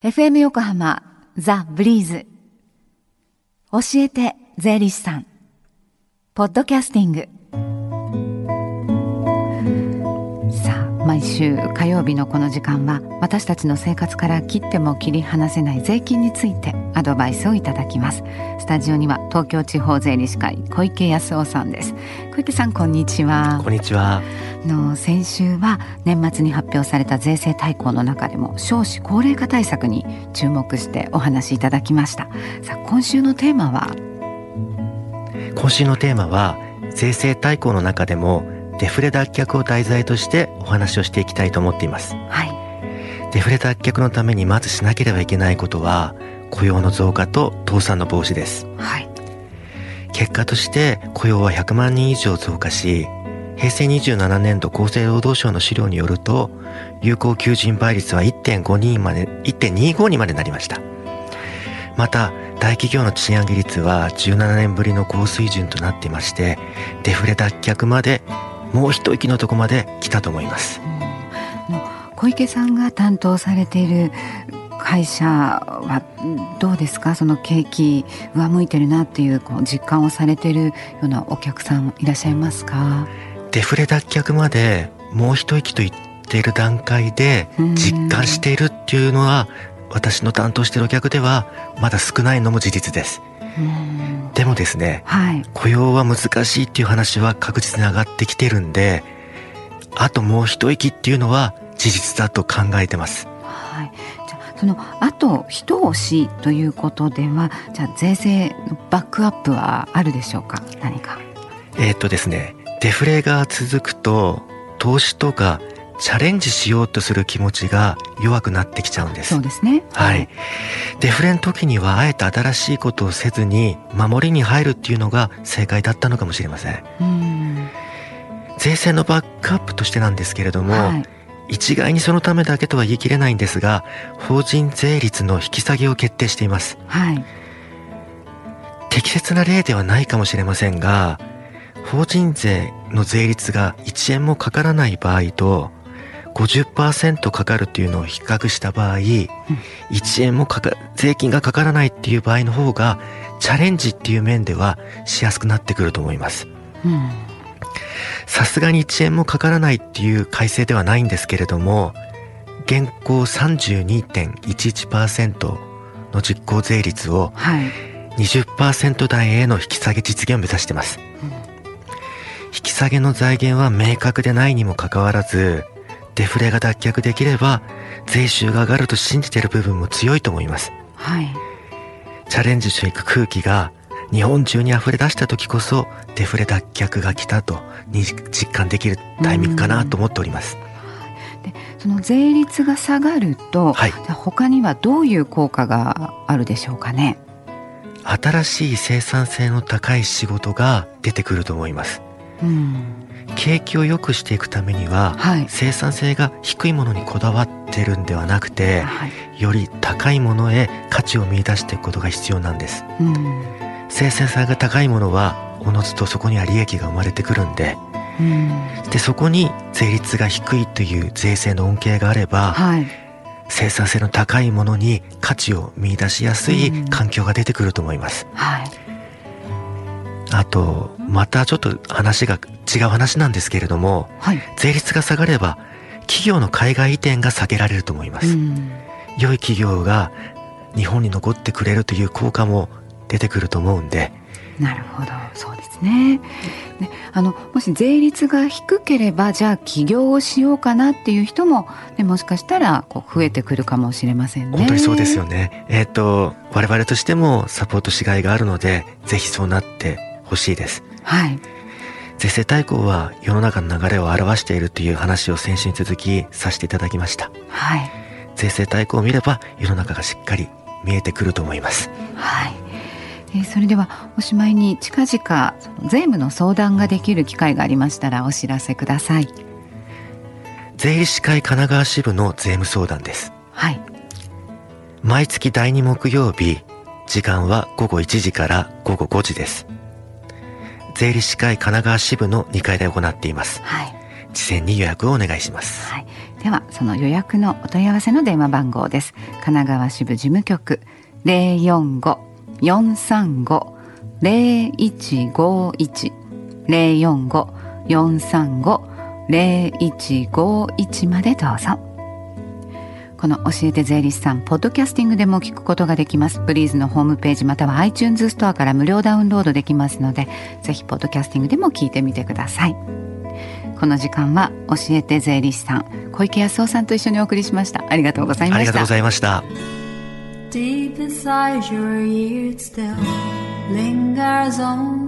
FM 横浜ザ・ブリーズ。教えて税理士さん。ポッドキャスティング。毎週火曜日のこの時間は私たちの生活から切っても切り離せない税金についてアドバイスをいただきます。スタジオには東京地方税理士会小池康夫さんです。小池さんこんにちは。こんにちは。の先週は年末に発表された税制大綱の中でも少子高齢化対策に注目してお話しいただきました。さあ今週のテーマは？今週のテーマは税制大綱の中でもデフレ脱却を題材としてお話をしていきたいと思っています。はい。デフレ脱却のためにまずしなければいけないことは雇用の増加と倒産の防止です。はい。結果として雇用は100万人以上増加し平成27年度厚生労働省の資料によると有効求人倍率は1.5人まで1.25にまでなりました。また大企業の賃上げ率は17年ぶりの高水準となっていましてデフレ脱却までもう一息のとこまで来たと思います。うん。の小池さんが担当されている会社はどうですか？その景気上向いてるなっていうこう実感をされているようなお客さんいらっしゃいますか？デフレ脱却までもう一息と言っている段階で実感しているっていうのは私の担当しているお客ではまだ少ないのも事実です。うんでもですねはい。雇用は難しいっていう話は確実に上がってきてるんであともう一息っていうのは事実だと考えてます。はい、じゃあそのあと一押しということではじゃあ税制のバックアップはあるでしょうか？何か。えーっとですねデフレが続くと投資とかチャレンジしようとする気持ちが弱くなってきちゃうんですそうですねはい。デフレの時にはあえて新しいことをせずに守りに入るっていうのが正解だったのかもしれません。うん税制のバックアップとしてなんですけれども、はい一概にそのためだけとは言い切れないんですが、法人税率の引き下げを決定しています。はい適切な例ではないかもしれませんが、法人税の税率が1円もかからない場合と、50%かかるっていうのを比較した場合、1円もかか、税金がかからないっていう場合の方が、チャレンジっていう面ではしやすくなってくると思います。うんさすがに1円もかからないっていう改正ではないんですけれども、現行32.11%の実効税率をはい20%台への引き下げ実現を目指してます。引き下げの財源は明確でないにもかかわらず、デフレが脱却できれば、税収が上がると信じている部分も強いと思います。はいチャレンジしていく空気が日本中に溢れ出した時こそデフレ脱却が来たと実感できるタイミングかなと思っております。でその税率が下がると、はい他にはどういう効果があるでしょうかね？新しい生産性の高い仕事が出てくると思います。うん。景気を良くしていくためには、はい。生産性が低いものにこだわってるんではなくて、はい。より高いものへ価値を見出していくことが必要なんです。うん。生産性が高いものは、おのずとそこには利益が生まれてくるんで、うん。で、そこに税率が低いという税制の恩恵があれば、はい。生産性の高いものに価値を見出しやすいうん。環境が出てくると思います。はいあと、またちょっと話が違う話なんですけれども、はい。税率が下がれば、企業の海外移転が避けられると思います。うん。良い企業が日本に残ってくれるという効果も出てくると思うんで、なるほど。そうですね。ねあのもし税率が低ければじゃあ起業をしようかなっていう人も、ね、もしかしたらこう増えてくるかもしれませんね。本当にそうですよね。えっ、と、我々としてもサポートしがいがあるので、ぜひそうなってほしいです。はい税制大綱は世の中の流れを表しているという話を先週に続きさせていただきました。はい税制大綱を見れば世の中がしっかり見えてくると思います。はい、えーそれではおしまいに近々税務の相談ができる機会がありましたらお知らせください税理士会神奈川支部の税務相談です。はい毎月第2木曜日、時間は午後1時から午後5時です。税理士会神奈川支部の2階で行っています。はい。事前に予約をお願いします。はい、ではその予約のお問い合わせの電話番号です。神奈川支部事務局045-435-0151 045-435-0151までどうぞこの教えて税理士さんポッドキャスティングでも聞くことができます。ブリーズのホームページまたは iTunes ストアから無料ダウンロードできますのでぜひポッドキャスティングでも聞いてみてください。この時間は教えて税理士さん小池康夫さんと一緒にお送りしました。ありがとうございました。ありがとうございました。Deep inside your ear still lingers on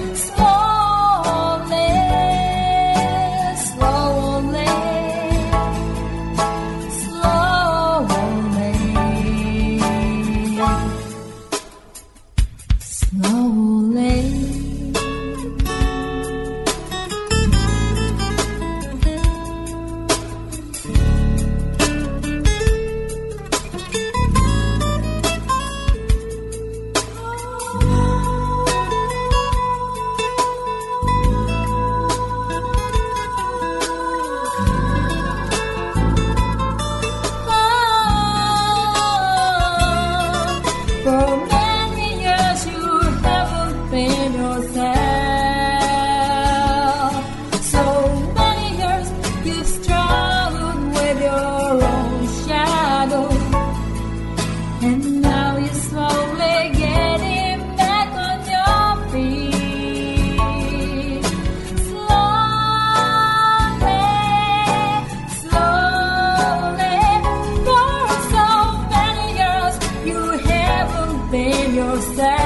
Oh. monster.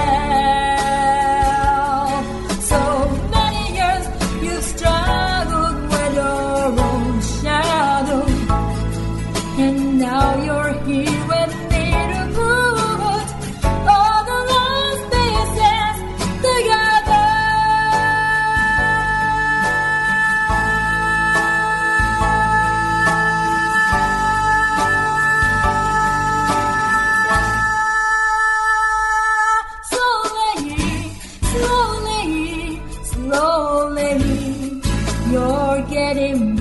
let